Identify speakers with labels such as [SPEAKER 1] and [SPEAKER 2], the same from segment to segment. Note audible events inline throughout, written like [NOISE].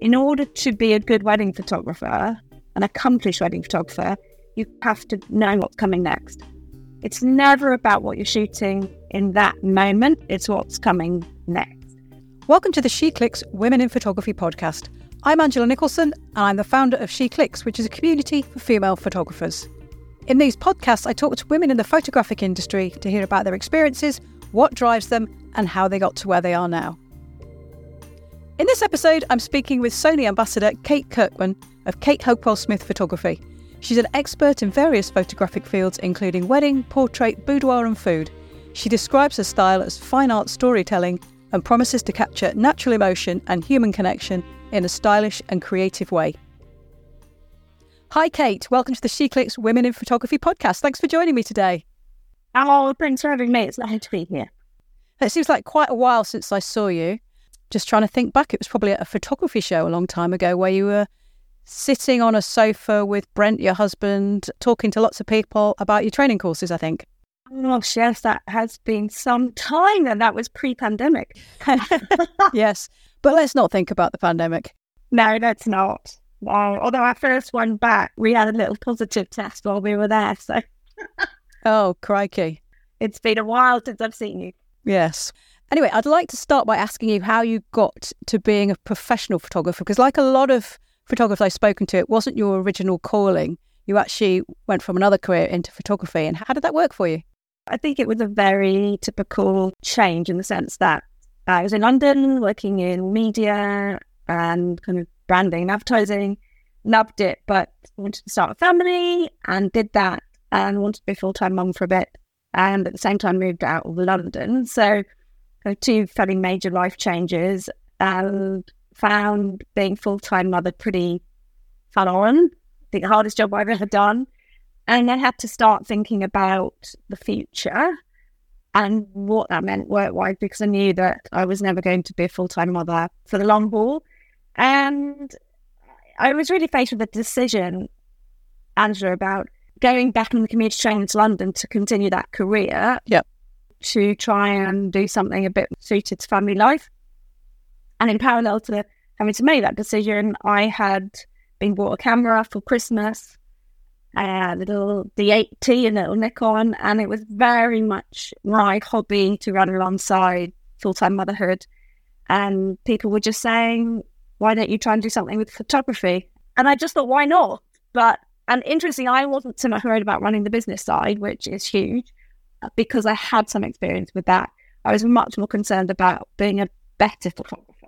[SPEAKER 1] in order to be a good wedding photographer, an accomplished wedding photographer, you have to know what's coming next. It's never about what you're shooting in that moment, it's what's coming next.
[SPEAKER 2] Welcome to the She Clicks Women in Photography podcast. I'm Angela Nicholson, and I'm the founder of She Clicks, which is a community for female photographers. In these podcasts, I talk to women in the photographic industry to hear about their experiences, what drives them, and how they got to where they are now. In this episode, I'm speaking with Sony ambassador Kate Kirkman of Kate Hopewell Smith Photography. She's an expert in various photographic fields, including wedding, portrait, boudoir, and food. She describes her style as fine art storytelling and promises to capture natural emotion and human connection in a stylish and creative way. Hi, Kate. Welcome to the She Clicks Women in Photography podcast. Thanks for joining me today.
[SPEAKER 1] Oh, thanks for having me. It's lovely to be here.
[SPEAKER 2] It seems like quite a while since I saw you. Just trying to think back, it was probably at a photography show a long time ago where you were sitting on a sofa with Brent, your husband, talking to lots of people about your training courses, I think.
[SPEAKER 1] Oh, yes, that has been some time and that was pre pandemic. [LAUGHS]
[SPEAKER 2] yes, but let's not think about the pandemic.
[SPEAKER 1] No, that's not. Well, although our first one back, we had a little positive test while we were there. So,
[SPEAKER 2] oh, crikey.
[SPEAKER 1] It's been a while since I've seen you.
[SPEAKER 2] Yes. Anyway, I'd like to start by asking you how you got to being a professional photographer, because, like a lot of photographers I've spoken to, it wasn't your original calling. You actually went from another career into photography. And how did that work for you?
[SPEAKER 1] I think it was a very typical change in the sense that I was in London working in media and kind of branding and advertising. Loved it, but wanted to start a family and did that and wanted to be a full time mum for a bit. And at the same time, moved out of London. So two fairly major life changes and found being full time mother pretty fun on. The hardest job I've ever done. And I had to start thinking about the future and what that meant work wise because I knew that I was never going to be a full time mother for the long haul. And I was really faced with a decision, Angela, about going back on the commuter train to London to continue that career.
[SPEAKER 2] Yep
[SPEAKER 1] to try and do something a bit suited to family life. And in parallel to having to make that decision, I had been bought a camera for Christmas, a little D80, a little Nikon, and it was very much my hobby to run alongside full time motherhood. And people were just saying, why don't you try and do something with photography? And I just thought, why not? But, and interesting, I wasn't so much worried about running the business side, which is huge because I had some experience with that, I was much more concerned about being a better photographer.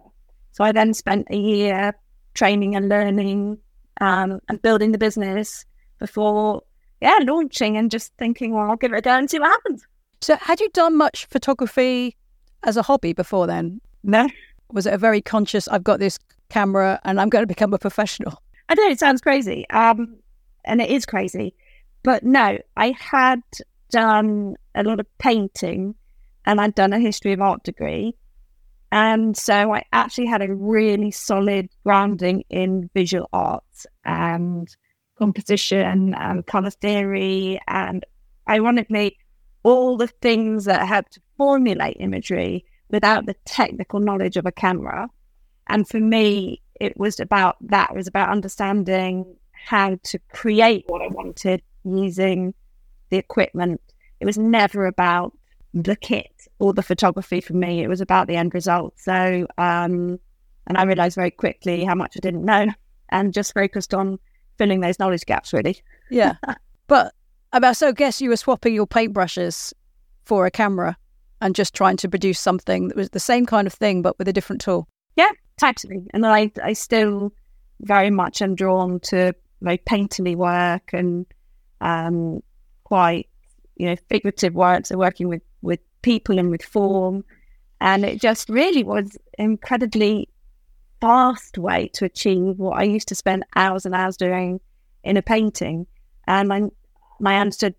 [SPEAKER 1] So I then spent a year training and learning um, and building the business before, yeah, launching and just thinking, well, I'll give it a go and see what happens.
[SPEAKER 2] So, had you done much photography as a hobby before then?
[SPEAKER 1] No.
[SPEAKER 2] Was it a very conscious, I've got this camera and I'm going to become a professional?
[SPEAKER 1] I know it sounds crazy. Um, and it is crazy. But no, I had done a lot of painting and I'd done a history of art degree. And so I actually had a really solid grounding in visual arts and composition and color theory. And ironically, all the things that help to formulate imagery without the technical knowledge of a camera. And for me, it was about that. It was about understanding how to create what I wanted using the equipment. It was never about the kit or the photography for me. It was about the end result. So, um, and I realized very quickly how much I didn't know and just focused on filling those knowledge gaps, really.
[SPEAKER 2] Yeah. [LAUGHS] but I so I guess you were swapping your paintbrushes for a camera and just trying to produce something that was the same kind of thing, but with a different tool.
[SPEAKER 1] Yeah, totally. And I, I still very much am drawn to very painterly work and um, quite you know, figurative works and working with, with people and with form. And it just really was incredibly fast way to achieve what I used to spend hours and hours doing in a painting. And I, I understood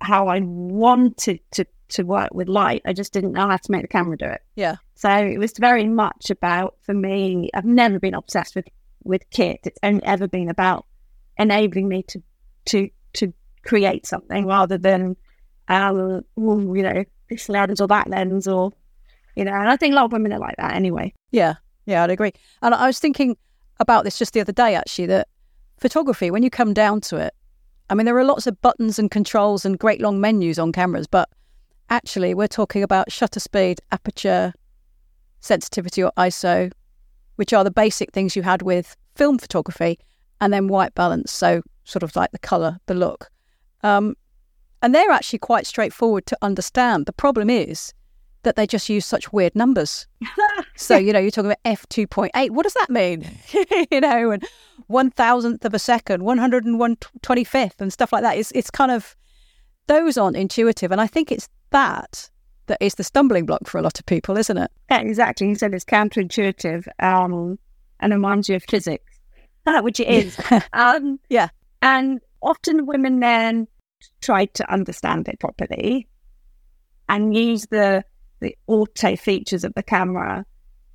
[SPEAKER 1] how I wanted to, to work with light. I just didn't know how to make the camera do it.
[SPEAKER 2] Yeah.
[SPEAKER 1] So it was very much about, for me, I've never been obsessed with, with kit. It's only ever been about enabling me to, to, to create something rather than, um, you know, this lens or that lens or, you know, and I think a lot of women are like that anyway.
[SPEAKER 2] Yeah. Yeah, I'd agree. And I was thinking about this just the other day, actually, that photography, when you come down to it, I mean, there are lots of buttons and controls and great long menus on cameras, but actually, we're talking about shutter speed, aperture, sensitivity, or ISO, which are the basic things you had with film photography, and then white balance. So, sort of like the color, the look. Um, and they're actually quite straightforward to understand. The problem is that they just use such weird numbers. [LAUGHS] so, you know, you're talking about f2.8. What does that mean? [LAUGHS] you know, and one thousandth of a second, 125th, and stuff like that. It's, it's kind of, those aren't intuitive. And I think it's that that is the stumbling block for a lot of people, isn't it?
[SPEAKER 1] Yeah, exactly. You said it's counterintuitive um, and reminds you of physics, which it is. [LAUGHS] um,
[SPEAKER 2] yeah.
[SPEAKER 1] And often women then try to understand it properly and use the the auto features of the camera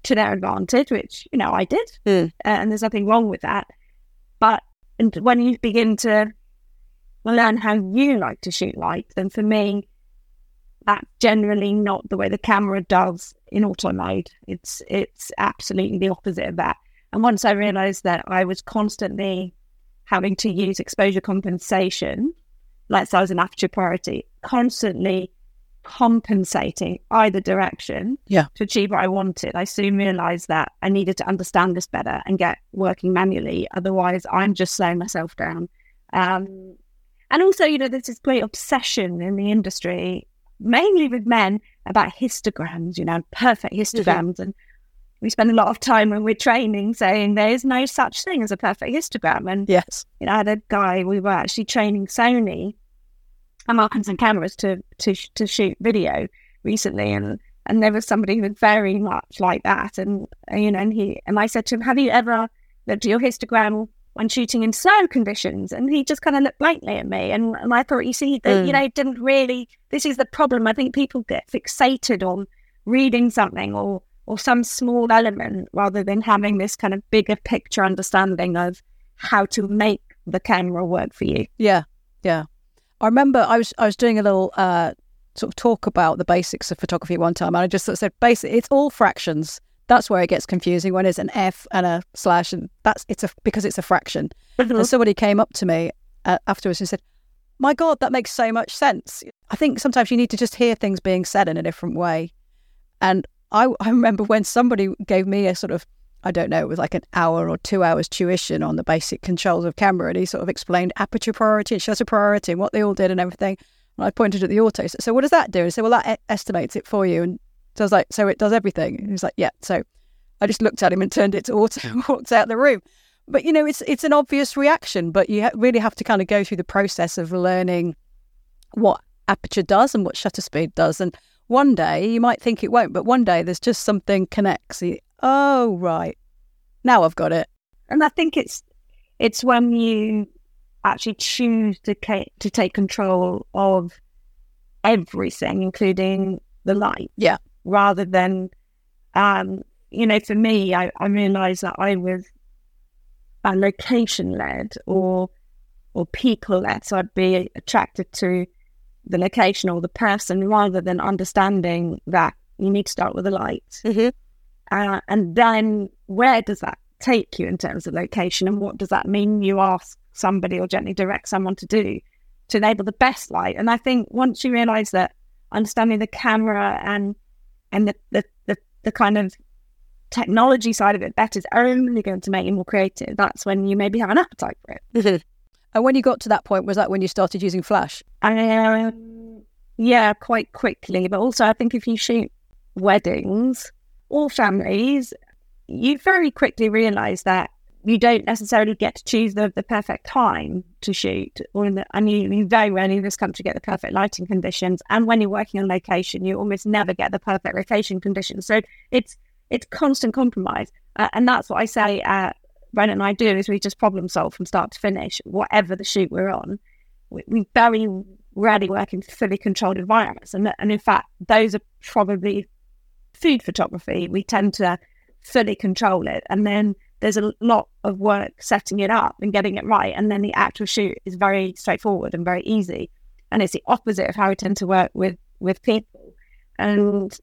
[SPEAKER 1] to their advantage, which you know I did,
[SPEAKER 2] mm.
[SPEAKER 1] and there's nothing wrong with that. But and when you begin to learn how you like to shoot light, then for me, that's generally not the way the camera does in auto mode. It's it's absolutely the opposite of that. And once I realized that I was constantly having to use exposure compensation, like size and aperture priority, constantly compensating either direction
[SPEAKER 2] yeah.
[SPEAKER 1] to achieve what I wanted, I soon realized that I needed to understand this better and get working manually. Otherwise, I'm just slowing myself down. Um, and also, you know, there's this great obsession in the industry, mainly with men, about histograms, you know, perfect histograms. Mm-hmm. And we spend a lot of time when we're training saying there is no such thing as a perfect histogram. And,
[SPEAKER 2] yes,
[SPEAKER 1] you know, I had a guy, we were actually training Sony and Markins cameras to to to shoot video recently, and and there was somebody who was very much like that, and you know, and he and I said to him, "Have you ever looked at your histogram when shooting in snow conditions?" And he just kind of looked blankly at me, and, and I thought, you see, that mm. you know, didn't really. This is the problem. I think people get fixated on reading something or or some small element rather than having this kind of bigger picture understanding of how to make the camera work for you.
[SPEAKER 2] Yeah, yeah. I remember I was I was doing a little uh, sort of talk about the basics of photography one time, and I just sort of said, basically, it's all fractions. That's where it gets confusing when it's an F and a slash, and that's it's a because it's a fraction. Mm-hmm. And somebody came up to me uh, afterwards and said, "My God, that makes so much sense." I think sometimes you need to just hear things being said in a different way. And I, I remember when somebody gave me a sort of I don't know, it was like an hour or two hours tuition on the basic controls of camera. And he sort of explained aperture priority and shutter priority and what they all did and everything. And I pointed at the auto. So, so what does that do? And said, well, that estimates it for you. And so I was like, so it does everything. And he was like, yeah. So I just looked at him and turned it to auto [LAUGHS] and walked out the room. But, you know, it's, it's an obvious reaction, but you really have to kind of go through the process of learning what aperture does and what shutter speed does. And one day you might think it won't, but one day there's just something connects oh right, now I've got it.
[SPEAKER 1] And I think it's it's when you actually choose to to take control of everything, including the light.
[SPEAKER 2] Yeah.
[SPEAKER 1] Rather than, um, you know, for me, I, I realized that I was a location led or or people led. So I'd be attracted to the location or the person rather than understanding that you need to start with the light.
[SPEAKER 2] Mm-hmm.
[SPEAKER 1] Uh, and then where does that take you in terms of location and what does that mean you ask somebody or gently direct someone to do to enable the best light? And I think once you realize that understanding the camera and and the, the, the, the kind of technology side of it better is only going to make you more creative. That's when you maybe have an appetite for
[SPEAKER 2] it. And when you got to that point, was that when you started using flash?
[SPEAKER 1] Um, yeah, quite quickly. But also, I think if you shoot weddings, or families, you very quickly realize that you don't necessarily get to choose the, the perfect time to shoot, or the, and you, very rarely in this country get the perfect lighting conditions. And when you're working on location, you almost never get the perfect location conditions. So it's it's constant compromise, uh, and that's what I say. Uh, Brent and I do is we just problem solve from start to finish, whatever the shoot we're on. We, we very rarely work in fully controlled environments, and and in fact, those are probably food photography, we tend to fully control it. And then there's a lot of work setting it up and getting it right. And then the actual shoot is very straightforward and very easy. And it's the opposite of how we tend to work with, with people. And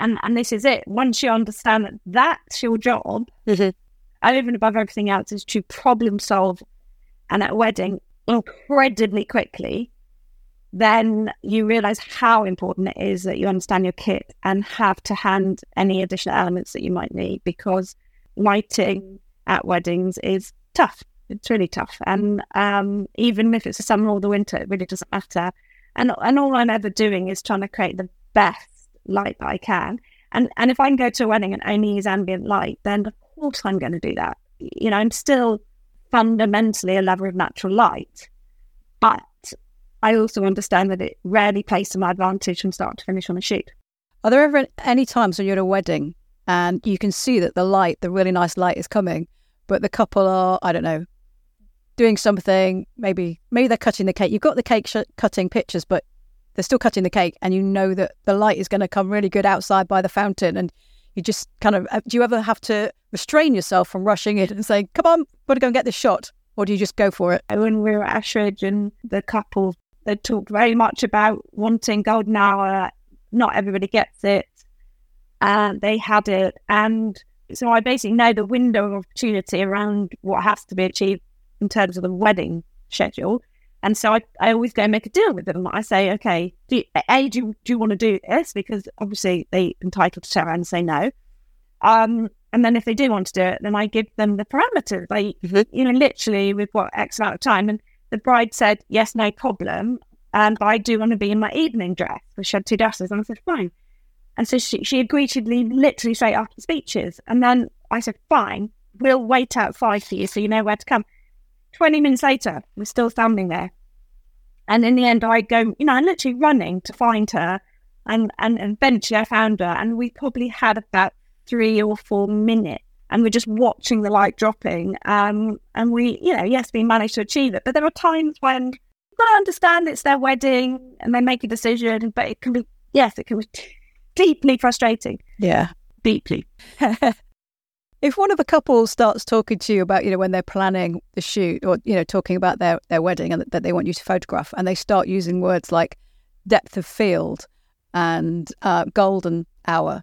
[SPEAKER 1] and, and this is it. Once you understand that that's your job,
[SPEAKER 2] Mhm.
[SPEAKER 1] Over and above everything else, is to problem solve and at a wedding incredibly quickly, then you realize how important it is that you understand your kit and have to hand any additional elements that you might need because lighting at weddings is tough. It's really tough. And um, even if it's the summer or the winter, it really doesn't matter. And, and all I'm ever doing is trying to create the best light that I can. And, and if I can go to a wedding and only use ambient light, then of course I'm going to do that. You know, I'm still fundamentally a lover of natural light, but I also understand that it rarely plays to my advantage from start to finish on a shoot.
[SPEAKER 2] Are there ever any times when you're at a wedding and you can see that the light, the really nice light, is coming, but the couple are, I don't know, doing something? Maybe maybe they're cutting the cake. You've got the cake sh- cutting pictures, but they're still cutting the cake, and you know that the light is going to come really good outside by the fountain, and you just kind of uh, do you ever have to restrain yourself from rushing in and saying, "Come on, got to go and get this shot," or do you just go for it?
[SPEAKER 1] When we were at Ashridge and the couple, they talked very much about wanting golden hour. Not everybody gets it. And they had it. And so I basically know the window of opportunity around what has to be achieved in terms of the wedding schedule. And so I, I always go and make a deal with them. I say, okay, do you, A, do you, do you want to do this? Because obviously they entitled to turn around and say no. Um, and then if they do want to do it, then I give them the parameters. Like,
[SPEAKER 2] Mhm.
[SPEAKER 1] you know, literally with what X amount of time. And the bride said, yes, no problem. Um, but I do want to be in my evening dress. She had two dresses. And I said, fine. And so she, she agreed to leave literally straight after the speeches. And then I said, fine, we'll wait outside for you so you know where to come. 20 minutes later, we're still standing there. And in the end, I go, you know, I'm literally running to find her. And, and eventually I found her. And we probably had about three or four minutes. And we're just watching the light dropping. Um, and we, you know, yes, we managed to achieve it. But there are times when you've got to understand it's their wedding and they make a decision. But it can be, yes, it can be deeply frustrating.
[SPEAKER 2] Yeah.
[SPEAKER 1] Deeply. [LAUGHS]
[SPEAKER 2] if one of the couples starts talking to you about, you know, when they're planning the shoot or, you know, talking about their, their wedding and that they want you to photograph, and they start using words like depth of field and uh, golden hour,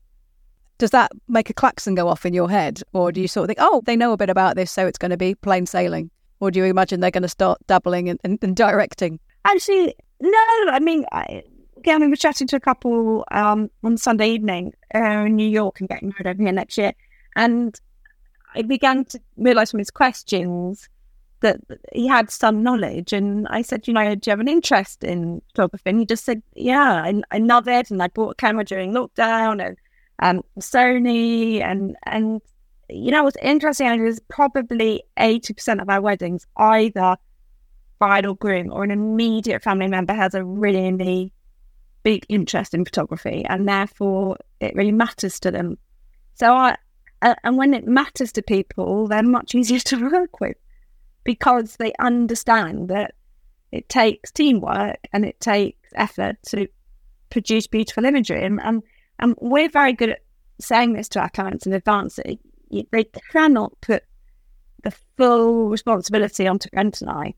[SPEAKER 2] does that make a klaxon go off in your head? Or do you sort of think, oh, they know a bit about this, so it's going to be plain sailing? Or do you imagine they're going to start dabbling and, and, and directing?
[SPEAKER 1] Actually, no. I mean, I, again, I was chatting to a couple um, on Sunday evening uh, in New York and getting married over here next year, and I began to realise from his questions that he had some knowledge. And I said, you know, do you have an interest in photography? And he just said, yeah, I, I love it. And I bought a camera during lockdown and um, Sony and and you know what's interesting is probably eighty percent of our weddings either bride or groom or an immediate family member has a really big interest in photography and therefore it really matters to them. So I uh, and when it matters to people, they're much easier to [LAUGHS] work with because they understand that it takes teamwork and it takes effort to produce beautiful imagery. And, and, and we're very good at saying this to our clients in advance. that They cannot put the full responsibility onto Brent and I.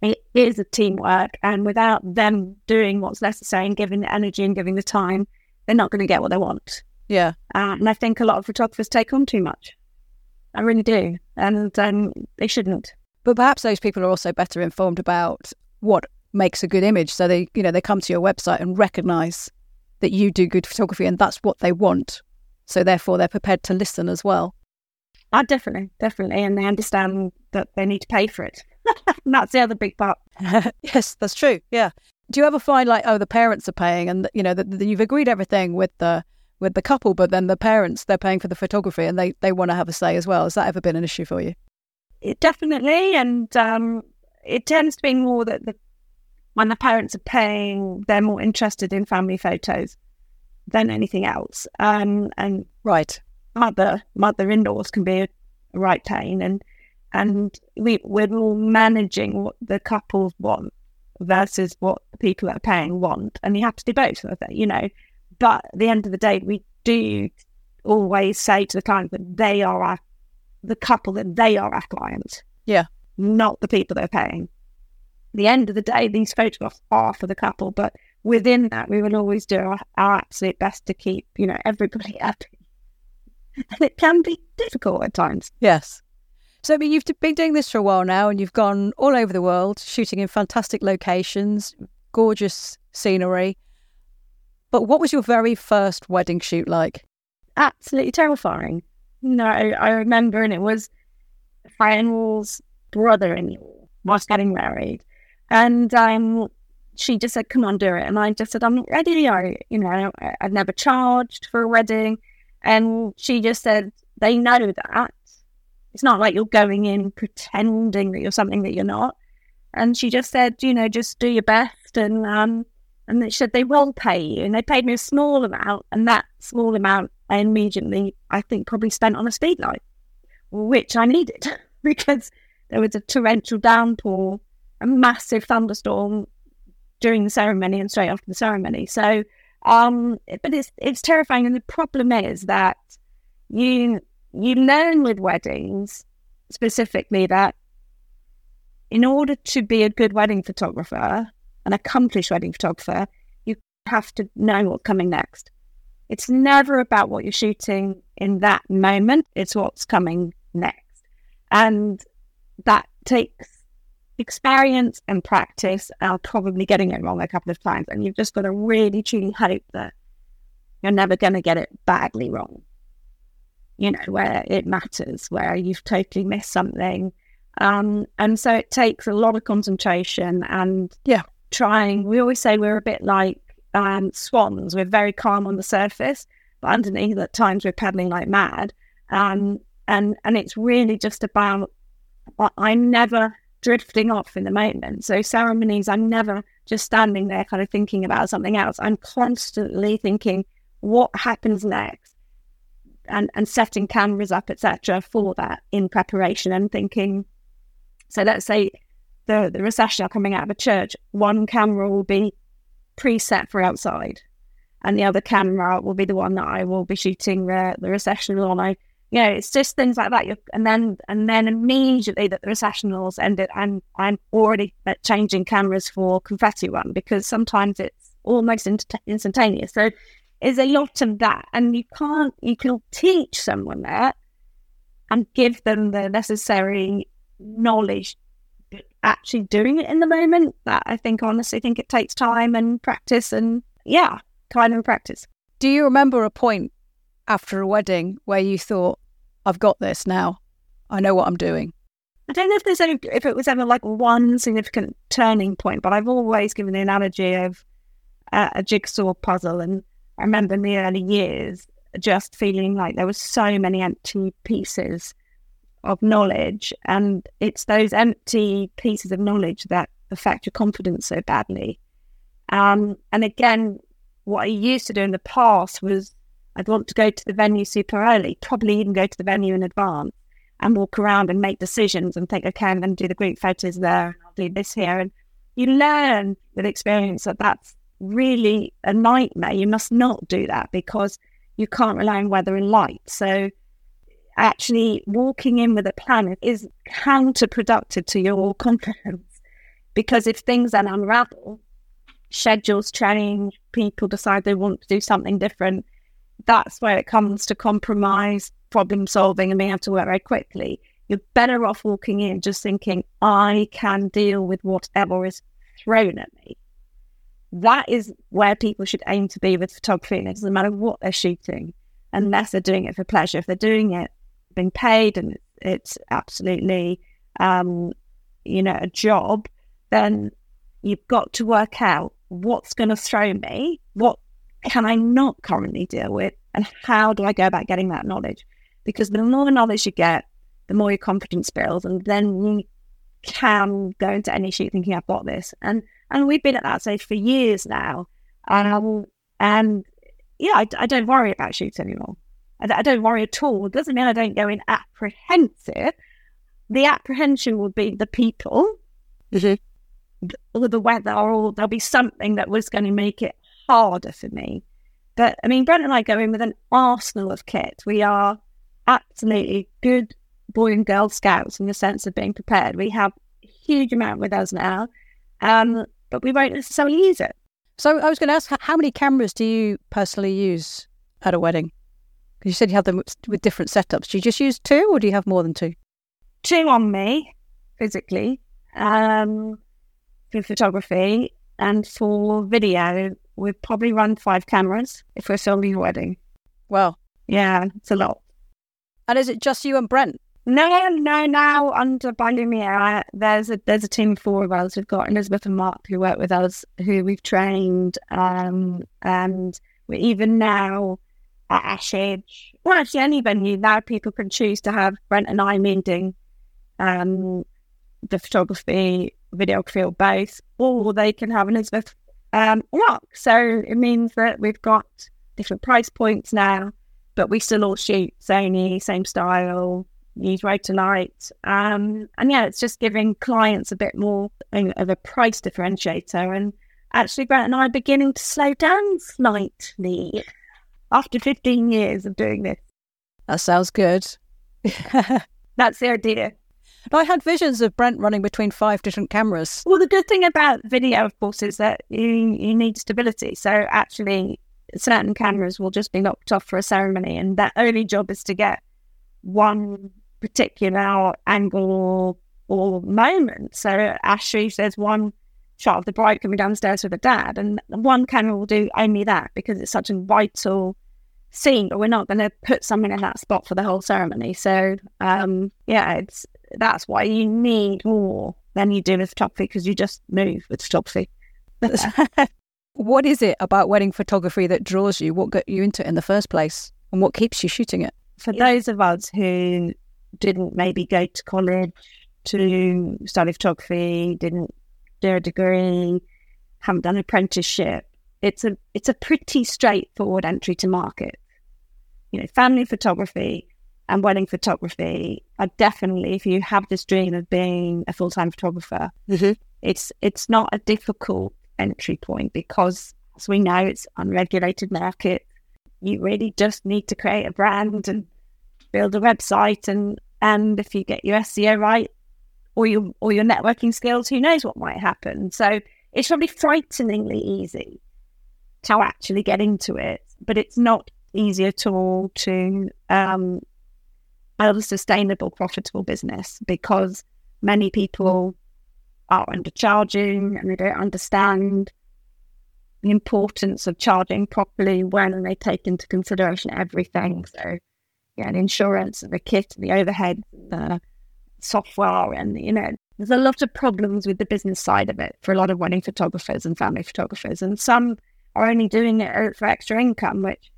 [SPEAKER 1] It is a teamwork, and without them doing what's necessary and giving the energy and giving the time, they're not going to get what they want.
[SPEAKER 2] Yeah.
[SPEAKER 1] Uh, and I think a lot of photographers take on too much. I really do, and um, they shouldn't.
[SPEAKER 2] But perhaps those people are also better informed about what makes a good image. So they, you know, they come to your website and recognize that you do good photography and that's what they want. So therefore they're prepared to listen as well.
[SPEAKER 1] Ah, definitely, definitely, and they understand that they need to pay for it. [LAUGHS] that's the other big part. [LAUGHS]
[SPEAKER 2] yes, that's true. Yeah. Do you ever find like, oh, the parents are paying and, you know, that you've agreed everything with the with the couple, but then the parents, they're paying for the photography and they, they want to have a say as well. Has that ever been an issue for you?
[SPEAKER 1] It definitely, and um, it tends to be more that the when the parents are paying, they're more interested in family photos than anything else. Um, and
[SPEAKER 2] Right.
[SPEAKER 1] mother mother in laws can be a, a right pain, and and we we're all managing what the couples want versus what the people that are paying want, and you have to do both of it, you know. But at the end of the day, we do always say to the client that they are our the couple that they are our client.
[SPEAKER 2] Yeah.
[SPEAKER 1] Not the people they're paying. At the end of the day, these photographs are for the couple, but within that, we will always do our, our absolute best to keep, you know, everybody [LAUGHS] happy. And it can be difficult at times.
[SPEAKER 2] Yes. So, I mean, you've been doing this for a while now and you've gone all over the world, shooting in fantastic locations, gorgeous scenery. But what was your very first wedding shoot like?
[SPEAKER 1] Absolutely terrifying. No, I remember, and it was friend's brother in law was getting married. And um, she just said, come on, do it. And I just said, I'm not ready. I, you know, I, I've never charged for a wedding. And she just said, they know that. It's not like you're going in pretending that you're something that you're not. And she just said, you know, just do your best. And um, and they said they will pay you. And they paid me a small amount. And that small amount I immediately, I think, probably spent on a speed light, which I needed [LAUGHS] because there was a torrential downpour, a massive thunderstorm during the ceremony and straight after the ceremony. So, um, but it's it's terrifying, and the problem is that you you learn with weddings specifically that in order to be a good wedding photographer, an accomplished wedding photographer, you have to know what's coming next. It's never about what you're shooting in that moment; it's what's coming next, and that takes experience and practice are probably getting it wrong a couple of times. And you've just got to really, truly hope that you're never going to get it badly wrong. You know, where it matters, where you've totally missed something. Um, and so it takes a lot of concentration and
[SPEAKER 2] yeah,
[SPEAKER 1] trying. We always say we're a bit like um, swans. We're very calm on the surface, but underneath at times we're paddling like mad. Um, and and it's really just about I'm never drifting off in the moment. So ceremonies, I'm never just standing there kind of thinking about something else. I'm constantly thinking, what happens next? And, and setting cameras up, etc., for that in preparation and thinking. So let's say the the recessional coming out of a church, one camera will be preset for outside, and the other camera will be the one that I will be shooting the the recessional on. I you know, it's just things like that. You're, and then and then immediately that the recessionals ended, and I'm already uh, changing cameras for confetti one because sometimes it's almost instantaneous. So there's a lot of that, and you can't you can teach someone that and give them the necessary knowledge. Actually, doing it in the moment, that I think honestly think it takes time and practice, and yeah, time and practice.
[SPEAKER 2] Do you remember a point after a wedding where you thought, I've got this now. I know what I'm doing.
[SPEAKER 1] I don't know if there's any, if it was ever like one significant turning point, but I've always given the analogy of uh, a jigsaw puzzle. And I remember in the early years just feeling like there were so many empty pieces of knowledge. And it's those empty pieces of knowledge that affect your confidence so badly. Um, and again, what I used to do in the past was I'd want to go to the venue super early, probably even go to the venue in advance and walk around and make decisions and think, okay, I'm going to do the group photos there and I'll do this here. And you learn with experience that that's really a nightmare. You must not do that because you can't rely on weather and light. So actually walking in with a plan is counterproductive to your confidence because if things then unravel, schedules change, people decide they want to do something different, that's where it comes to compromise, problem solving, and being able to work very quickly. You're better off walking in just thinking, I can deal with whatever is thrown at me. That is where people should aim to be with photography. And it doesn't matter what they're shooting, unless they're doing it for pleasure. If they're doing it being paid and it's absolutely, um, you know, a job, then you've got to work out what's going to throw me, what can I not currently deal with? And how do I go about getting that knowledge? Because the more knowledge you get, the more your confidence builds, and then you can go into any shoot thinking I've got this. And and we've been at that stage for years now. Um, and yeah, I, I, don't worry about shoots anymore. I, I, don't worry at all. It doesn't mean I don't go in apprehensive. The apprehension would be the people, mm-hmm. or the weather, or there'll be something that was going to make it harder for me. But I mean, Brent and I go in with an arsenal of kit. We are absolutely good boy and girl scouts in the sense of being prepared. We have a huge amount with us now, um, but we won't necessarily use it.
[SPEAKER 2] So I was going to ask, how many cameras do you personally use at a wedding? Because you said you have them with different setups. Do you just use two, or do you have more than two?
[SPEAKER 1] Two on me, physically, um, for photography, and for video, we probably run five cameras if we're filming a wedding.
[SPEAKER 2] Well,
[SPEAKER 1] yeah, it's a lot.
[SPEAKER 2] And is it just you and Brent?
[SPEAKER 1] No, no, now under by Lumiere, there's a there's a team of four of us. We've got Elizabeth and Mark who work with us, who we've trained, um, and we're even now at Ashridge. Well, actually, any venue now people can choose to have Brent and I meeting um, the photography, videography, or both, or they can have an Elizabeth um, Mark. So it means that we've got different price points now, but we still all shoot Sony, same style, use Rotolight. Um, and yeah, it's just giving clients a bit more of a price differentiator. And actually, Grant and I are beginning to slow down slightly after 15 years of doing this.
[SPEAKER 2] That sounds good. [LAUGHS]
[SPEAKER 1] That's the idea.
[SPEAKER 2] I had visions of Brent running between five different cameras.
[SPEAKER 1] Well, the good thing about video, of course, is that you, you need stability. So actually, certain cameras will just be knocked off for a ceremony, and their only job is to get one particular angle or moment. So Ashley says one shot of the bride coming downstairs with her dad, and one camera will do only that because it's such a vital scene. But we're not going to put someone in that spot for the whole ceremony. So um, yeah, it's that's why you need more than you do with photography because you just move with photography. [LAUGHS]
[SPEAKER 2] what is it about wedding photography that draws you? What got you into it in the first place, and what keeps you shooting it?
[SPEAKER 1] For those of us who didn't maybe go to college to study photography, didn't do a degree, haven't done an apprenticeship. It's a it's a pretty straightforward entry to market. You know, family photography and wedding photography are definitely if you have this dream of being a full time photographer, mm-hmm. it's it's not a difficult entry point because as we know it's unregulated market. You really just need to create a brand and build a website and and if you get your SEO right or your or your networking skills, who knows what might happen. So it's probably frighteningly easy to actually get into it, but it's not easy at all to um, build a sustainable, profitable business because many people are undercharging and they don't understand the importance of charging properly when they take into consideration everything. So yeah, the insurance, and the kit, and the overhead, the software, and you know, there's a lot of problems with the business side of it for a lot of wedding photographers and family photographers, and some are only doing it for extra income, which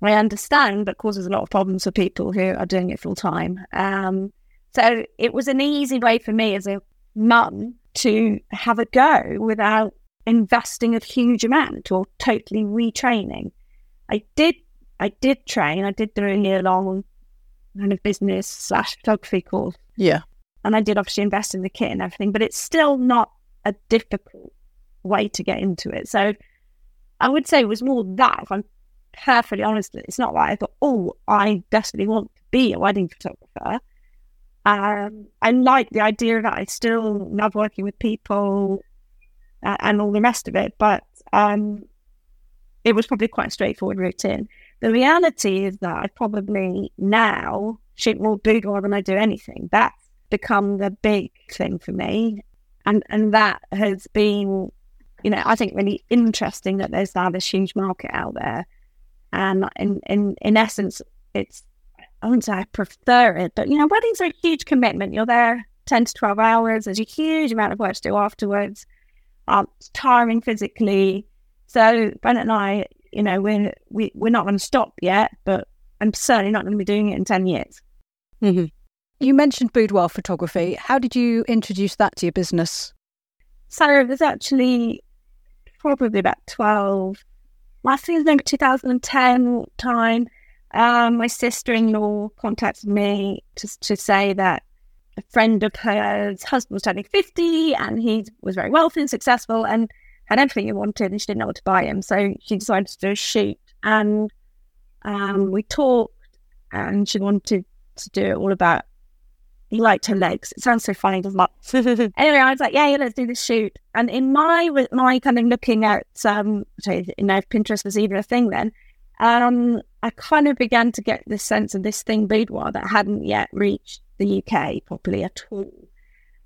[SPEAKER 1] I understand, but causes a lot of problems for people who are doing it full time. Um, so it was an easy way for me as a mum to have a go without investing a huge amount or totally retraining. I did I did train. I did do a year long kind of business slash photography course.
[SPEAKER 2] Yeah.
[SPEAKER 1] And I did obviously invest in the kit and everything, but it's still not a difficult way to get into it. So I would say it was more that, if I'm perfectly honest, it's not like I thought, oh, I desperately want to be a wedding photographer. Um, I like the idea that I still love working with people uh, and all the rest of it, but um, it was probably quite a straightforward routine. The reality is that I probably now shoot more boudoir than I do anything. That's become the big thing for me. And and that has been, you know, I think really interesting that there's now this huge market out there. And in, in, in essence, it's, I wouldn't say I prefer it, but you know, weddings are a huge commitment. You're there 10 to 12 hours, there's a huge amount of work to do afterwards. Um, it's tiring physically. So Brent and I, you know, we're, we, we're not going to stop yet, but I'm certainly not going to be doing it in 10 years.
[SPEAKER 2] Mm-hmm. You mentioned boudoir photography. How did you introduce that to your business?
[SPEAKER 1] So there's actually probably about 12 last November 2010 time, um, my sister-in-law contacted me to, to say that a friend of hers husband was turning 50 and he was very wealthy and successful and had everything he wanted and she didn't know what to buy him. So she decided to do a shoot and um, we talked and she wanted to do it all about he liked her legs. It sounds so funny, doesn't it? [LAUGHS] anyway, I was like, yeah, yeah, let's do this shoot. And in my my kind of looking at, um, you know, if Pinterest was even a thing then, um, I kind of began to get this sense of this thing boudoir that hadn't yet reached the UK properly at all.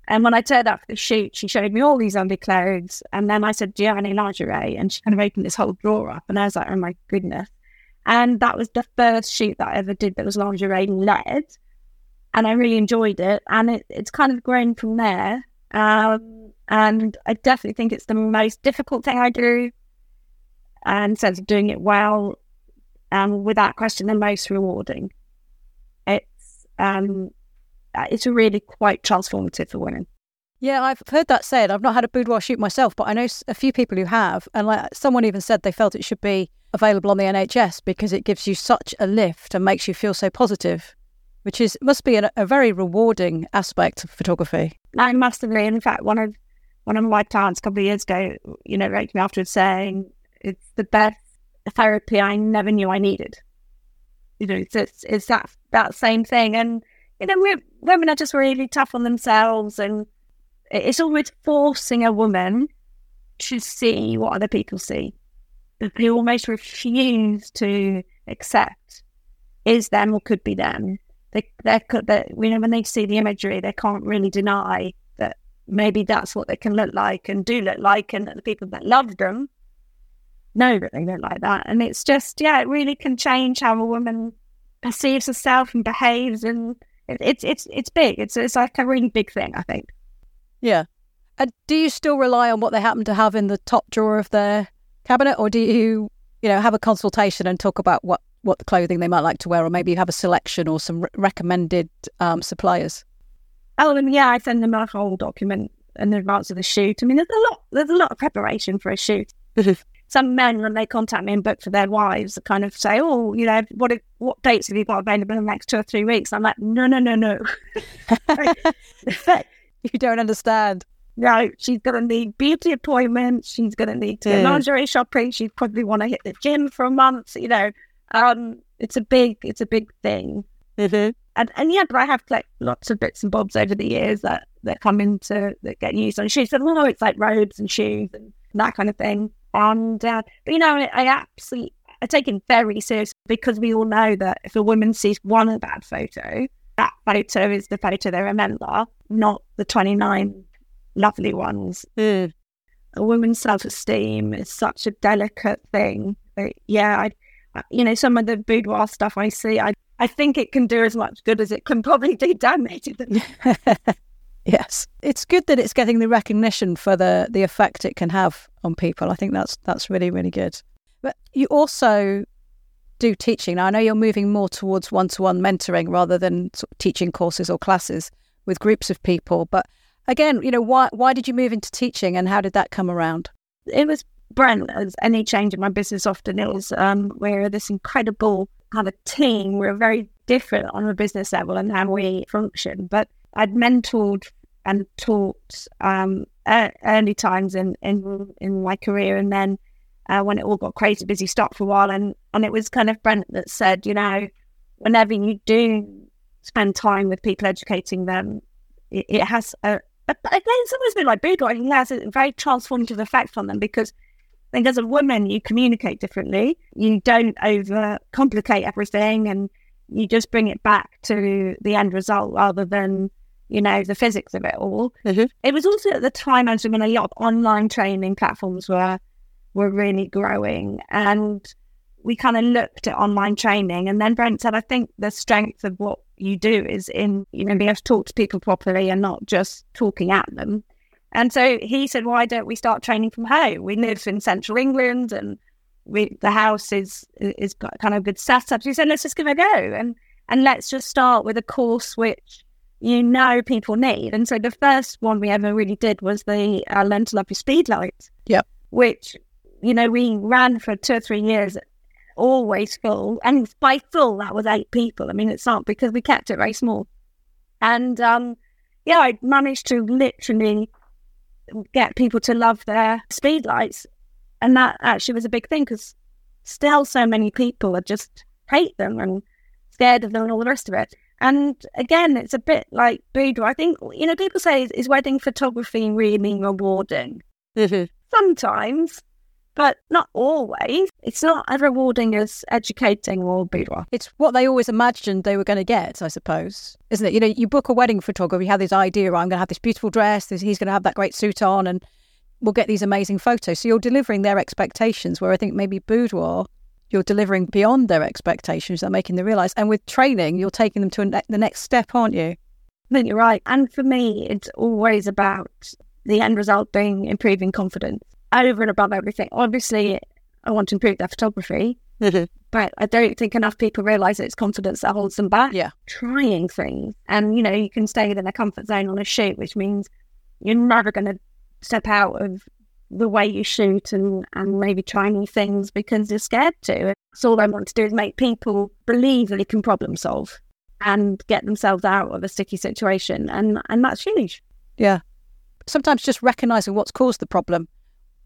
[SPEAKER 1] And when I turned up for the shoot, she showed me all these underclothes. And then I said, Do you have any lingerie? And she kind of opened this whole drawer up. And I was like, Oh my goodness. And that was the first shoot that I ever did that was lingerie led. And I really enjoyed it. And it, it's kind of grown from there. Um, and I definitely think it's the most difficult thing I do. And sense of doing it well, and without question, the most rewarding. It's um, it's really quite transformative for women.
[SPEAKER 2] Yeah, I've heard that said. I've not had a boudoir shoot myself, but I know a few people who have, and like someone even said they felt it should be available on the NHS because it gives you such a lift and makes you feel so positive, which is must be a, a very rewarding aspect of photography.
[SPEAKER 1] I agree. In fact, one of one of my clients a couple of years ago, you know, wrote me afterwards saying it's the best therapy I never knew I needed. You know, it's, it's, it's that that same thing, and you know, women are just really tough on themselves, and it's always forcing a woman to see what other people see. That they almost refuse to accept is them or could be them. They, they, you know, when they see the imagery, they can't really deny that maybe that's what they can look like and do look like, and that the people that love them know that they look like that. And it's just, yeah, it really can change how a woman perceives herself and behaves, and it, it's it's it's big. It's it's like a really big thing, I think.
[SPEAKER 2] Yeah. And do you still rely on what they happen to have in the top drawer of their cabinet, or do you, you know, have a consultation and talk about what what the clothing they might like to wear, or maybe you have a selection or some re- recommended um, suppliers?
[SPEAKER 1] Oh, and yeah, I send them a whole document in advance of the shoot. I mean, there's a lot, there's a lot of preparation for a shoot. [LAUGHS] Some men, when they contact me and book for their wives, kind of say, "Oh, you know, what what dates have you got available in the next two or three weeks?" I'm like, "No, no, no, no." [LAUGHS]
[SPEAKER 2] you don't understand.
[SPEAKER 1] No, she's going to need beauty appointments. She's going to need to yeah. lingerie shopping. She'd probably want to hit the gym for a month. You know, um, it's a big, it's a big thing.
[SPEAKER 2] Mm-hmm.
[SPEAKER 1] And and yeah, but I have like lots of bits and bobs over the years that that come into that get used on shoes. And oh, it's like robes and shoes and that kind of thing. And uh, but you know, I, I absolutely I take it very seriously because we all know that if a woman sees one bad photo, that photo is the photo they remember, not the twenty nine lovely ones.
[SPEAKER 2] Mm.
[SPEAKER 1] A woman's self esteem is such a delicate thing. But yeah, I, you know, some of the boudoir stuff I see, I, I think it can do as much good as it can probably do damage. [LAUGHS] [LAUGHS]
[SPEAKER 2] yes, it's good that it's getting the recognition for the the effect it can have on people. I think that's that's really really good. But you also do teaching. Now I know you're moving more towards one to one mentoring rather than teaching courses or classes with groups of people, but again, you know, why why did you move into teaching and how did that come around?
[SPEAKER 1] It was Brent as any change in my business often is. Um, we're this incredible kind of team. We're very different on a business level and how we function. But I'd mentored and taught um, early times in, in in my career, and then uh, when it all got crazy busy, stopped for a while. And and it was kind of Brent that said, you know, whenever you do spend time with people, educating them, it, it has a, but again, it's been like boudoiring has a very transformative effect on them because think as a woman, you communicate differently. You don't overcomplicate everything and you just bring it back to the end result rather than, you know, the physics of it all.
[SPEAKER 2] Mm-hmm.
[SPEAKER 1] It was also at the time I was when a lot of online training platforms were were really growing and we kind of looked at online training and then Brent said, I think the strength of what you do is in, you know, being able to talk to people properly and not just talking at them. And so he said, why don't we start training from home? We live in central England and we, the house is is got kind of a good setup. So he said, let's just give it a go and and let's just start with a course which you know people need. And so the first one we ever really did was the uh, Learn to Love Your Speed Light.
[SPEAKER 2] Yep.
[SPEAKER 1] Which, you know, we ran for two or three years always full. And by full, that was eight people. I mean, it's not because we kept it very small. And um, yeah, I managed to literally get people to love their speed lights. And that actually was a big thing because still so many people are just hate them. And scared of them and all the rest of it. And again, it's a bit like boudoir. I think, you know, people say, is, wedding photography really rewarding?
[SPEAKER 2] Mm-hmm.
[SPEAKER 1] Sometimes, but not always. It's not as rewarding as educating or boudoir.
[SPEAKER 2] It's what they always imagined they were going to get, I suppose, isn't it? You know, you book a wedding photographer, you have this idea, I'm going to have this beautiful dress, this, he's going to have that great suit on, and we'll get these amazing photos. So you're delivering their expectations, where I think maybe boudoir you're delivering beyond their expectations. They're making them realize. And with training, you're taking them to ne- the next step, aren't you?
[SPEAKER 1] I think you're right. And for me, it's always about the end result being improving confidence over and above everything. Obviously, I want to improve their photography,
[SPEAKER 2] Mm-hmm.
[SPEAKER 1] but I don't think enough people realize it's confidence that holds them back.
[SPEAKER 2] Yeah.
[SPEAKER 1] Trying things. And, you know, you can stay within a comfort zone on a shoot, which means you're never going to step out of the way you shoot and, and maybe try new things because you're scared to. So all I want to do is make people believe that they can problem solve and get themselves out of a sticky situation. And and that's huge.
[SPEAKER 2] Yeah. Sometimes just recognizing what's caused the problem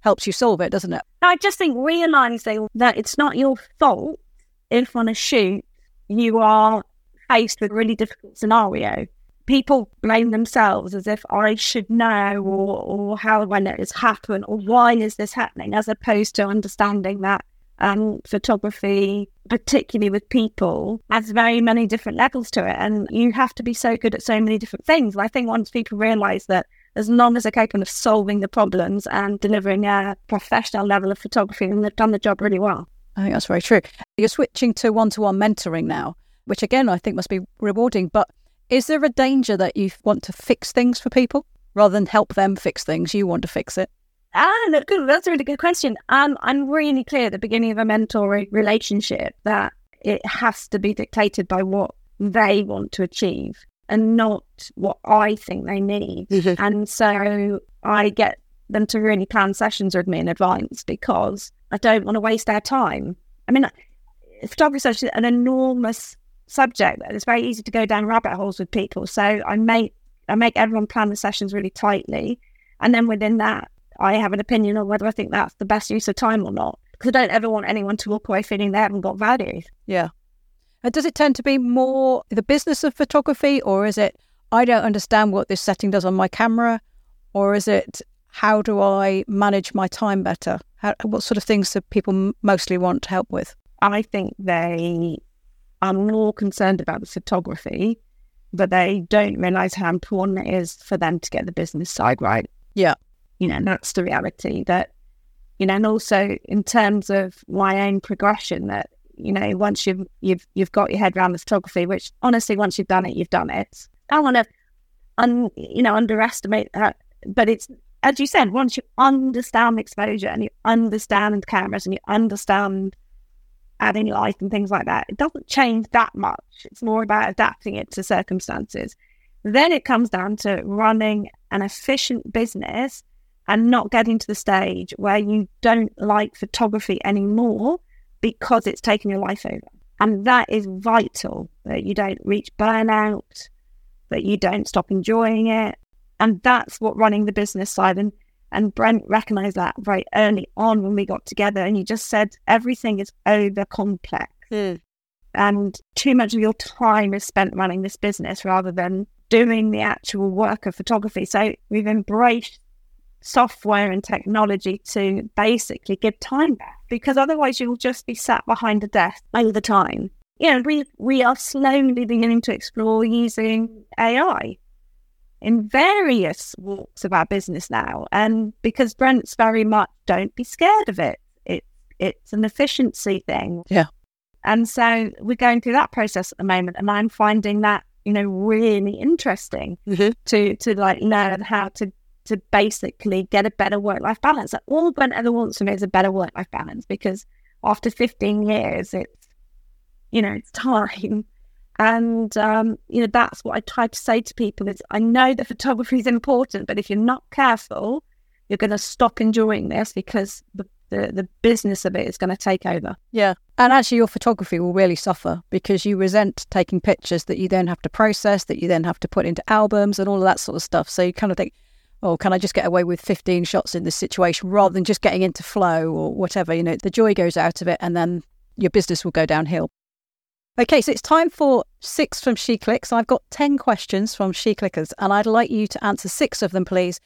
[SPEAKER 2] helps you solve it, doesn't it?
[SPEAKER 1] I just think realizing that it's not your fault if on a shoot you are faced with a really difficult scenario. People blame themselves as if I should know or, or how when it has happened or why is this happening, as opposed to understanding that um, photography, particularly with people, has very many different levels to it. And you have to be so good at so many different things. And I think once people realize that as long as they're capable of solving the problems and delivering a professional level of photography, then they've done the job really well.
[SPEAKER 2] I think that's very true. You're switching to one to one mentoring now, which again I think must be rewarding. But is there a danger that you want to fix things for people rather than help them fix things? You want to fix it.
[SPEAKER 1] Ah, no, good. That's a really good question. Um, I'm really clear at the beginning of a mentoring relationship that it has to be dictated by what they want to achieve and not what I think they need. Mm-hmm. And so I get them to really plan sessions with me in advance because I don't want to waste their time. I mean, photography is such an enormous subject it's very easy to go down rabbit holes with people. So I make I make everyone plan the sessions really tightly, and then within that, I have an opinion on whether I think that's the best use of time or not. Because I don't ever want anyone to walk away feeling they haven't got value.
[SPEAKER 2] Yeah. And does it tend to be more the business of photography, or is it I don't understand what this setting does on my camera, or is it how do I manage my time better? How, what sort of things do people mostly want help with?
[SPEAKER 1] I think they are more concerned about the photography, but they don't realize how important it is for them to get the business side right.
[SPEAKER 2] Yeah.
[SPEAKER 1] You know, that's the reality that, you know, and also in terms of my own progression that, you know, once you've you've you've got your head around the photography, which honestly, once you've done it, you've done it. I don't want to, un, you know, underestimate that, but it's as you said, once you understand exposure and you understand cameras and you understand adding light and things like that, it doesn't change that much. It's more about adapting it to circumstances. Then it comes down to running an efficient business and not getting to the stage where you don't like photography anymore because it's taken your life over. And that is vital that you don't reach burnout, that you don't stop enjoying it. And that's what running the business side. And, and Brent recognized that very early on when we got together. And he just said, everything is over complex. Hmm. And too much of your time is spent running this business rather than doing the actual work of photography. So we've embraced software and technology to basically give time back because otherwise you'll just be sat behind a desk all the time. You know, we, we are slowly beginning to explore using AI in various walks of our business now. And because Brent's very much don't be scared of it. It it's an efficiency thing.
[SPEAKER 2] Yeah.
[SPEAKER 1] And so we're going through that process at the moment and I'm finding that, you know, really interesting
[SPEAKER 2] Mm-hmm.
[SPEAKER 1] to to like learn how to to basically get a better work life balance. All Brent ever wants from me is a better work life balance because after 15 years, it's you know it's time, and um, you know that's what I try to say to people is I know that photography is important, but if you're not careful, you're going to stop enjoying this because the the, the business of it is going to take over.
[SPEAKER 2] Yeah. And actually, your photography will really suffer because you resent taking pictures that you then have to process, that you then have to put into albums and all of that sort of stuff. So you kind of think, oh, can I just get away with 15 shots in this situation rather than just getting into flow or whatever? You know, the joy goes out of it and then your business will go downhill. Okay, so it's time for six from She Clicks. I've got 10 questions from She Clickers, and I'd like you to answer six of them, please,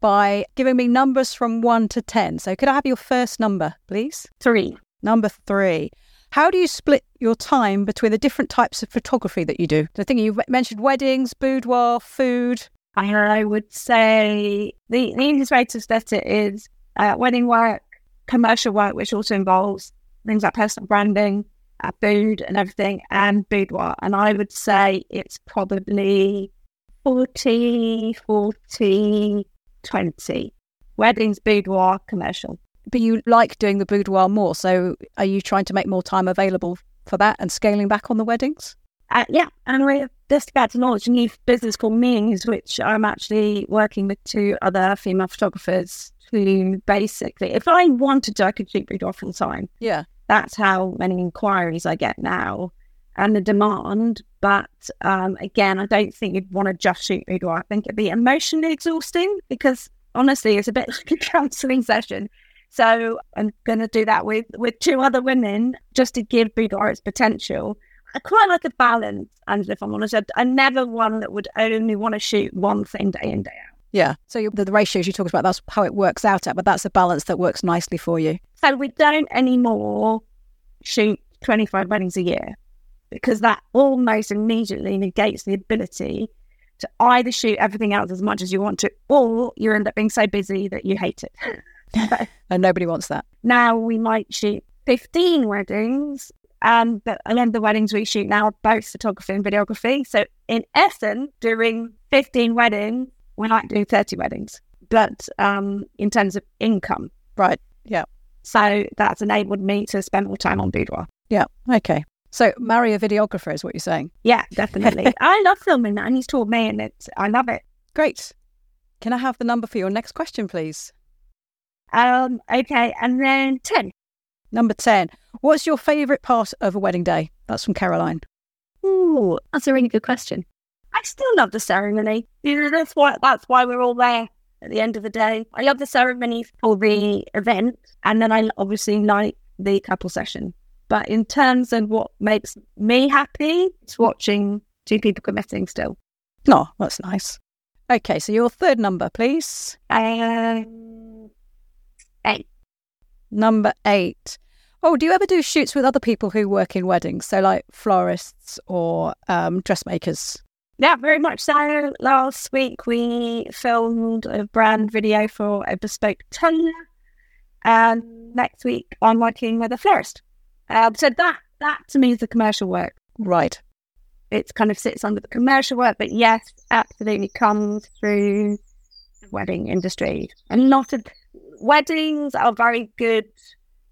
[SPEAKER 2] by giving me numbers from one to 10. So could I have your first number, please?
[SPEAKER 1] Three.
[SPEAKER 2] Number three. How do you split your time between the different types of photography that you do? I think you mentioned weddings, boudoir, food.
[SPEAKER 1] I would say the, the easiest way to split it is uh, wedding work, commercial work, which also involves things like personal branding, uh, food and everything, and boudoir. And I would say it's probably 40, 40, 20. Weddings, boudoir, commercial.
[SPEAKER 2] But you like doing the boudoir more. So are you trying to make more time available for that and scaling back on the weddings?
[SPEAKER 1] Uh, yeah, and we're just about to launch a new business called Means, which I'm actually working with two other female photographers to basically, if I wanted to, I could shoot boudoir full time.
[SPEAKER 2] Yeah.
[SPEAKER 1] That's how many inquiries I get now and the demand. But um, again, I don't think you'd want to just shoot boudoir. I think it'd be emotionally exhausting because honestly, it's a bit like a [LAUGHS] counselling session. So I'm going to do that with, with two other women just to give boudoir its potential. I quite like a balance, and if I'm honest, I, never one that would only want to shoot one thing day in day out.
[SPEAKER 2] Yeah. So you, the, the ratios you talked about, that's how it works out at, but that's a balance that works nicely for you.
[SPEAKER 1] So we don't anymore shoot 25 weddings a year because that almost immediately negates the ability to either shoot everything else as much as you want to, or you end up being so busy that you hate it. [LAUGHS] [LAUGHS]
[SPEAKER 2] and nobody wants that.
[SPEAKER 1] Now we might shoot 15 weddings um, but a lot of the weddings we shoot now are both photography and videography. So in essence, doing 15 weddings, we like doing 30 weddings. But um, in terms of income.
[SPEAKER 2] Right. Yeah.
[SPEAKER 1] So that's enabled me to spend more time on boudoir.
[SPEAKER 2] Yeah. Okay. So marry a videographer is what you're saying.
[SPEAKER 1] Yeah, definitely. [LAUGHS] I love filming that and he's taught me and it's I love it.
[SPEAKER 2] Great. Can I have the number for your next question, please?
[SPEAKER 1] Um, okay, and then ten.
[SPEAKER 2] Number 10. What's your favourite part of a wedding day? That's from Caroline.
[SPEAKER 1] Ooh, that's a really good question. I still love the ceremony. You know, that's why that's why we're all there at the end of the day. I love the ceremony for the event, and then I obviously like the couple session. But in terms of what makes me happy, it's watching two people committing still.
[SPEAKER 2] Oh, that's nice. Okay, so your third number, please.
[SPEAKER 1] Um, eight.
[SPEAKER 2] Number eight. Oh, do you ever do shoots with other people who work in weddings? So, like florists or um, dressmakers?
[SPEAKER 1] Yeah, very much so. Last week we filmed a brand video for a bespoke tongue, and next week I'm working with a florist. Um, so that that to me is the commercial work.
[SPEAKER 2] Right.
[SPEAKER 1] It kind of sits under the commercial work, but yes, absolutely comes through the wedding industry. And a lot of weddings are very good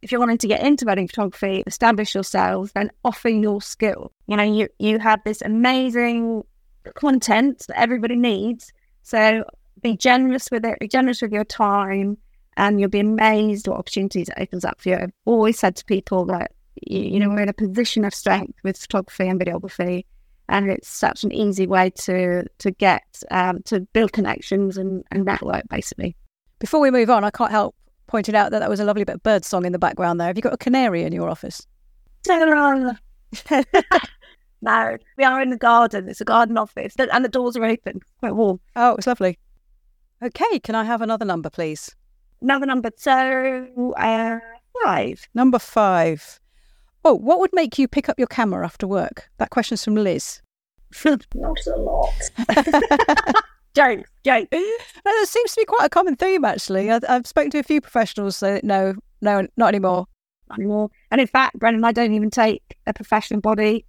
[SPEAKER 1] if you're wanting to get into wedding photography, establish yourself and offer your skill. You know, you you have this amazing content that everybody needs. So be generous with it, be generous with your time, and you'll be amazed what opportunities it opens up for you. I've always said to people that you, you know we're in a position of strength with photography and videography, and it's such an easy way to to get um, to build connections and, and network basically.
[SPEAKER 2] Before we move on, I can't help pointing out that that was a lovely bit of bird song in the background there. Have you got a canary in your office? [LAUGHS]
[SPEAKER 1] no, we are in the garden. It's a garden office, and the doors are open, quite warm.
[SPEAKER 2] Oh, it's lovely. Okay, can I have another number, please?
[SPEAKER 1] Another number, so uh, five.
[SPEAKER 2] Number five. Oh, what would make you pick up your camera after work? That question's from Liz. [LAUGHS]
[SPEAKER 1] Not a lot. [LAUGHS] Joke, joke.
[SPEAKER 2] That seems to be quite a common theme, actually. I, have spoken to a few professionals that no, no, not anymore.
[SPEAKER 1] Not anymore. And in fact, Brent and, I don't even take a professional body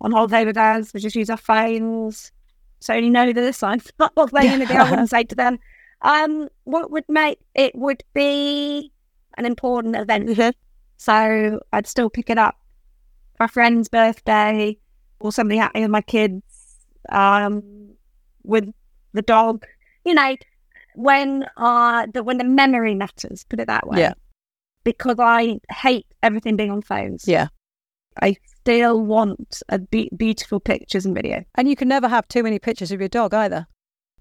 [SPEAKER 1] on holiday with us. We just use our phones. So you know this. I'm [LAUGHS] not playing anything I [LAUGHS] wouldn't say to them. Um, what would make it would be an important event.
[SPEAKER 2] Mm-hmm.
[SPEAKER 1] So I'd still pick it up for a friend's birthday or something happening with my kids. Um, with the dog, you know, when uh the when the memory matters, put it that way.
[SPEAKER 2] Yeah.
[SPEAKER 1] Because I hate everything being on phones.
[SPEAKER 2] Yeah.
[SPEAKER 1] I still want a be- beautiful pictures and video.
[SPEAKER 2] And you can never have too many pictures of your dog either.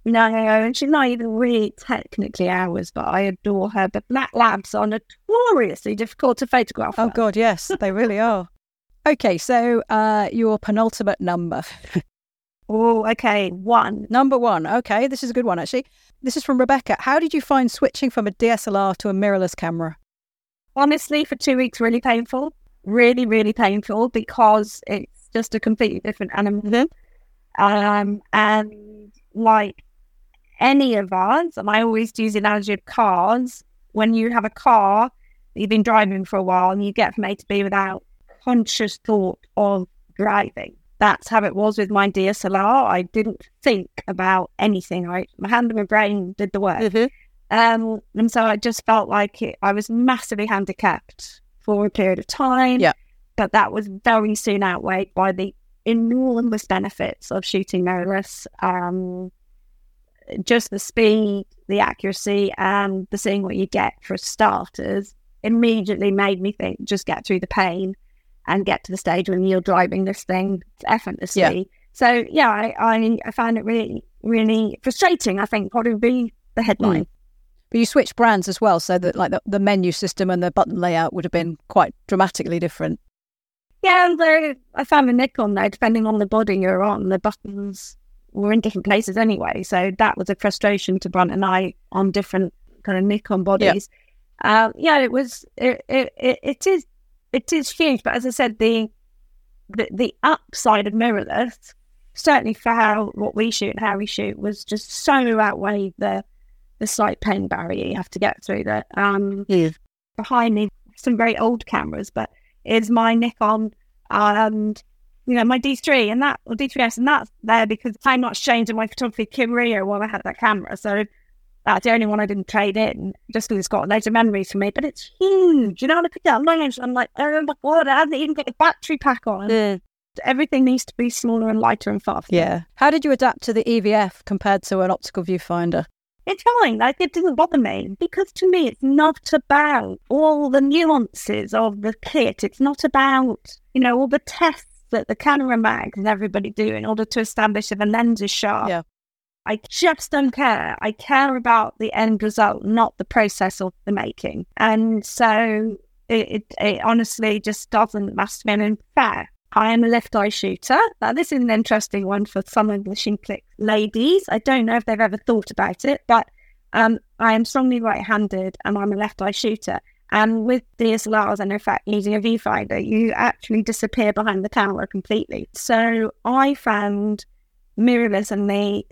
[SPEAKER 1] No, and she's not even really technically ours, but I adore her. But black labs are notoriously difficult to photograph.
[SPEAKER 2] Oh. God, yes, they really are. [LAUGHS] Okay, so uh, your penultimate number. [LAUGHS]
[SPEAKER 1] Oh, okay. One.
[SPEAKER 2] Number one. Okay, this is a good one, actually. This is from Rebecca. How did you find switching from a DSLR to a mirrorless camera?
[SPEAKER 1] Honestly, for two weeks, really painful. Really, really painful because it's just a completely different animal. Um, and like any of us, and I always use the analogy of cars, when you have a car that you've been driving for a while and you get from A to B without conscious thought of driving. That's how it was with my DSLR. I didn't think about anything. I, my hand and my brain did the work. Um, and so I just felt like it, I was massively handicapped for a period of time.
[SPEAKER 2] Yeah.
[SPEAKER 1] But that was very soon outweighed by the enormous benefits of shooting mirrorless. Um, just the speed, the accuracy, and the seeing what you get for starters immediately made me think just get through the pain and get to the stage when you're driving this thing effortlessly.
[SPEAKER 2] Yeah.
[SPEAKER 1] So yeah, I, I, I found it really, really frustrating. I think probably be the headline.
[SPEAKER 2] But you switched brands as well, so that like the, the menu system and the button layout would have been quite dramatically different.
[SPEAKER 1] Yeah, although I found the Nikon though, depending on the body you're on, the buttons were in different places anyway. So that was a frustration to Brent and I on different kind of Nikon bodies. Um, yeah, it was. It, it, it, it is. It is huge. But as I said, the the, the upside of mirrorless, certainly for how what we shoot and how we shoot, was just so outweighed the the slight pain barrier you have to get through. That um,
[SPEAKER 2] Yeah.
[SPEAKER 1] behind me, some very old cameras, but is my Nikon and you know my D3 and that or D3S, and that's there because I'm not changed in my photography career while I had that camera. So that's the only one I didn't trade in, just because it's got loads of memories for me. But it's huge. You know, I at that lunch, I'm like, oh my god, I hasn't even got a battery pack on. Mm. Everything needs to be smaller and lighter and faster.
[SPEAKER 2] Yeah. How did you adapt to the EVF compared to an optical viewfinder?
[SPEAKER 1] It's fine. Like it didn't bother me because to me, it's not about all the nuances of the kit. It's not about you know all the tests that the camera mags and everybody do in order to establish if a lens is sharp.
[SPEAKER 2] Yeah.
[SPEAKER 1] I just don't care. I care about the end result, not the process of the making. And so it, it, it honestly just doesn't matter to me. And in fact, I am a left eye shooter. Now, this is an interesting one for some of the SheClick ladies. I don't know if they've ever thought about it, but um, I am strongly right handed and I'm a left eye shooter. And with DSLRs and in fact using a viewfinder, you actually disappear behind the camera completely. So I found mirrorless and the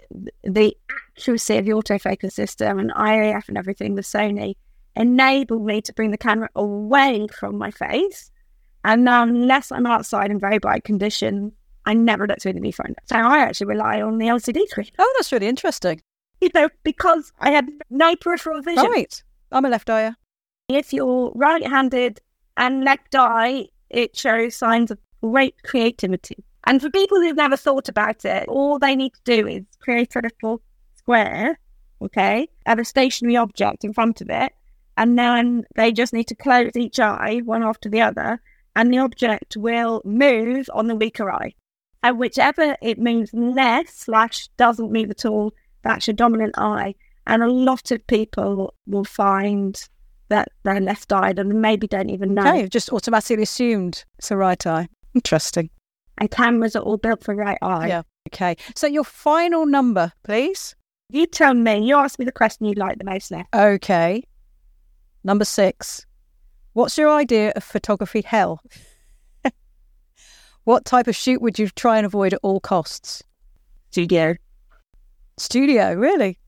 [SPEAKER 1] the accuracy of the autofocus system and Eye AF and everything with Sony enabled me to bring the camera away from my face. And now, unless I'm outside in very bright conditions, I never look through the viewfinder. So I actually rely on the LCD screen,
[SPEAKER 2] Oh, that's really interesting.
[SPEAKER 1] you know, because I have no peripheral vision.
[SPEAKER 2] Right. I'm a left eye.
[SPEAKER 1] If you're right-handed and left eye, it shows signs of great creativity. And for people who've never thought about it, all they need to do is create a little square, okay, and a stationary object in front of it, and then they just need to close each eye one after the other, and the object will move on the weaker eye. And whichever it moves less slash doesn't move at all, that's your dominant eye. And a lot of people will find that they're left-eyed and maybe don't even know.
[SPEAKER 2] Okay, you've just automatically assumed it's a right eye. Interesting.
[SPEAKER 1] And cameras are all built for right eye.
[SPEAKER 2] Yeah. Okay. So your final number, please.
[SPEAKER 1] You tell me. You ask me the question you like the most now.
[SPEAKER 2] Okay. Number six. What's your idea of photography hell? [LAUGHS] what type of shoot would you try and avoid at all costs?
[SPEAKER 1] Studio.
[SPEAKER 2] Studio, really?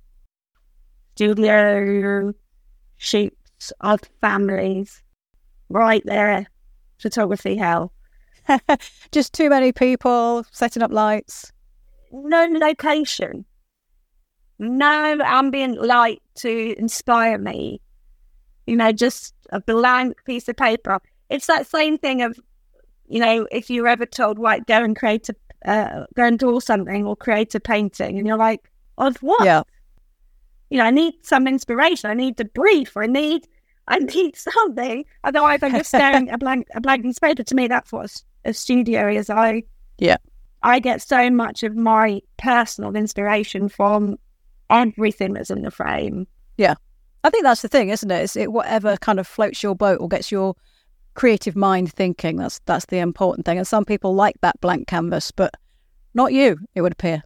[SPEAKER 1] Studio shoots of families. Right there. Photography hell. [LAUGHS]
[SPEAKER 2] Just too many people setting up lights.
[SPEAKER 1] No location. No ambient light to inspire me. You know, just a blank piece of paper. It's that same thing of, you know, if you're ever told, right, go and create a, uh, go and draw something or create a painting, and you're like, of what?
[SPEAKER 2] Yeah.
[SPEAKER 1] You know, I need some inspiration. I need a brief, or I need, I need [LAUGHS] something. Otherwise, I'm just staring at a blank, a blank piece of paper. To me, that's what a studio is. I,
[SPEAKER 2] Yeah.
[SPEAKER 1] I get so much of my personal inspiration from everything that's in the frame.
[SPEAKER 2] Yeah, I think that's the thing, isn't it? It's it, whatever kind of floats your boat or gets your creative mind thinking. That's that's the important thing. And some people like that blank canvas, but not you, it would appear.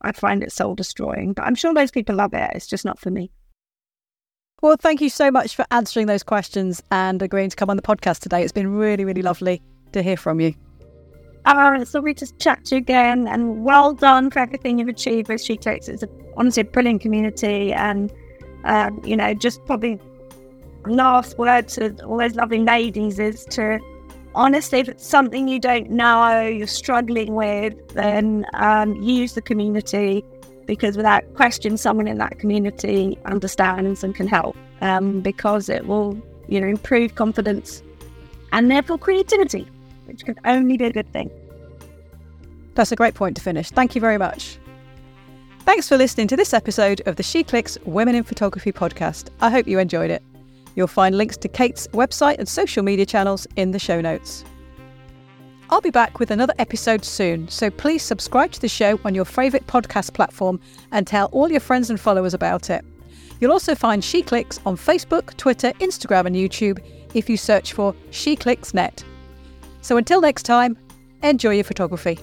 [SPEAKER 1] I find it soul destroying, but I'm sure most people love it. It's just not for me.
[SPEAKER 2] Well, thank you so much for answering those questions and agreeing to come on the podcast today. It's been really, really lovely to hear from you.
[SPEAKER 1] Uh, it's lovely to chat to you again, and well done for everything you've achieved with She Clicks. It's a, honestly a brilliant community, and um, you know, just probably last word to all those lovely ladies is to honestly, if it's something you don't know, you're struggling with, then um, use the community because without question, someone in that community understands and can help um, because it will, you know, improve confidence and therefore creativity, which can only be a good thing.
[SPEAKER 2] That's a great point to finish. Thank you very much. Thanks for listening to this episode of the She Clicks Women in Photography podcast. I hope you enjoyed it. You'll find links to Kate's website and social media channels in the show notes. I'll be back with another episode soon, so please subscribe to the show on your favourite podcast platform and tell all your friends and followers about it. You'll also find She Clicks on Facebook, Twitter, Instagram, and YouTube if you search for She Clicks Net. So until next time, enjoy your photography.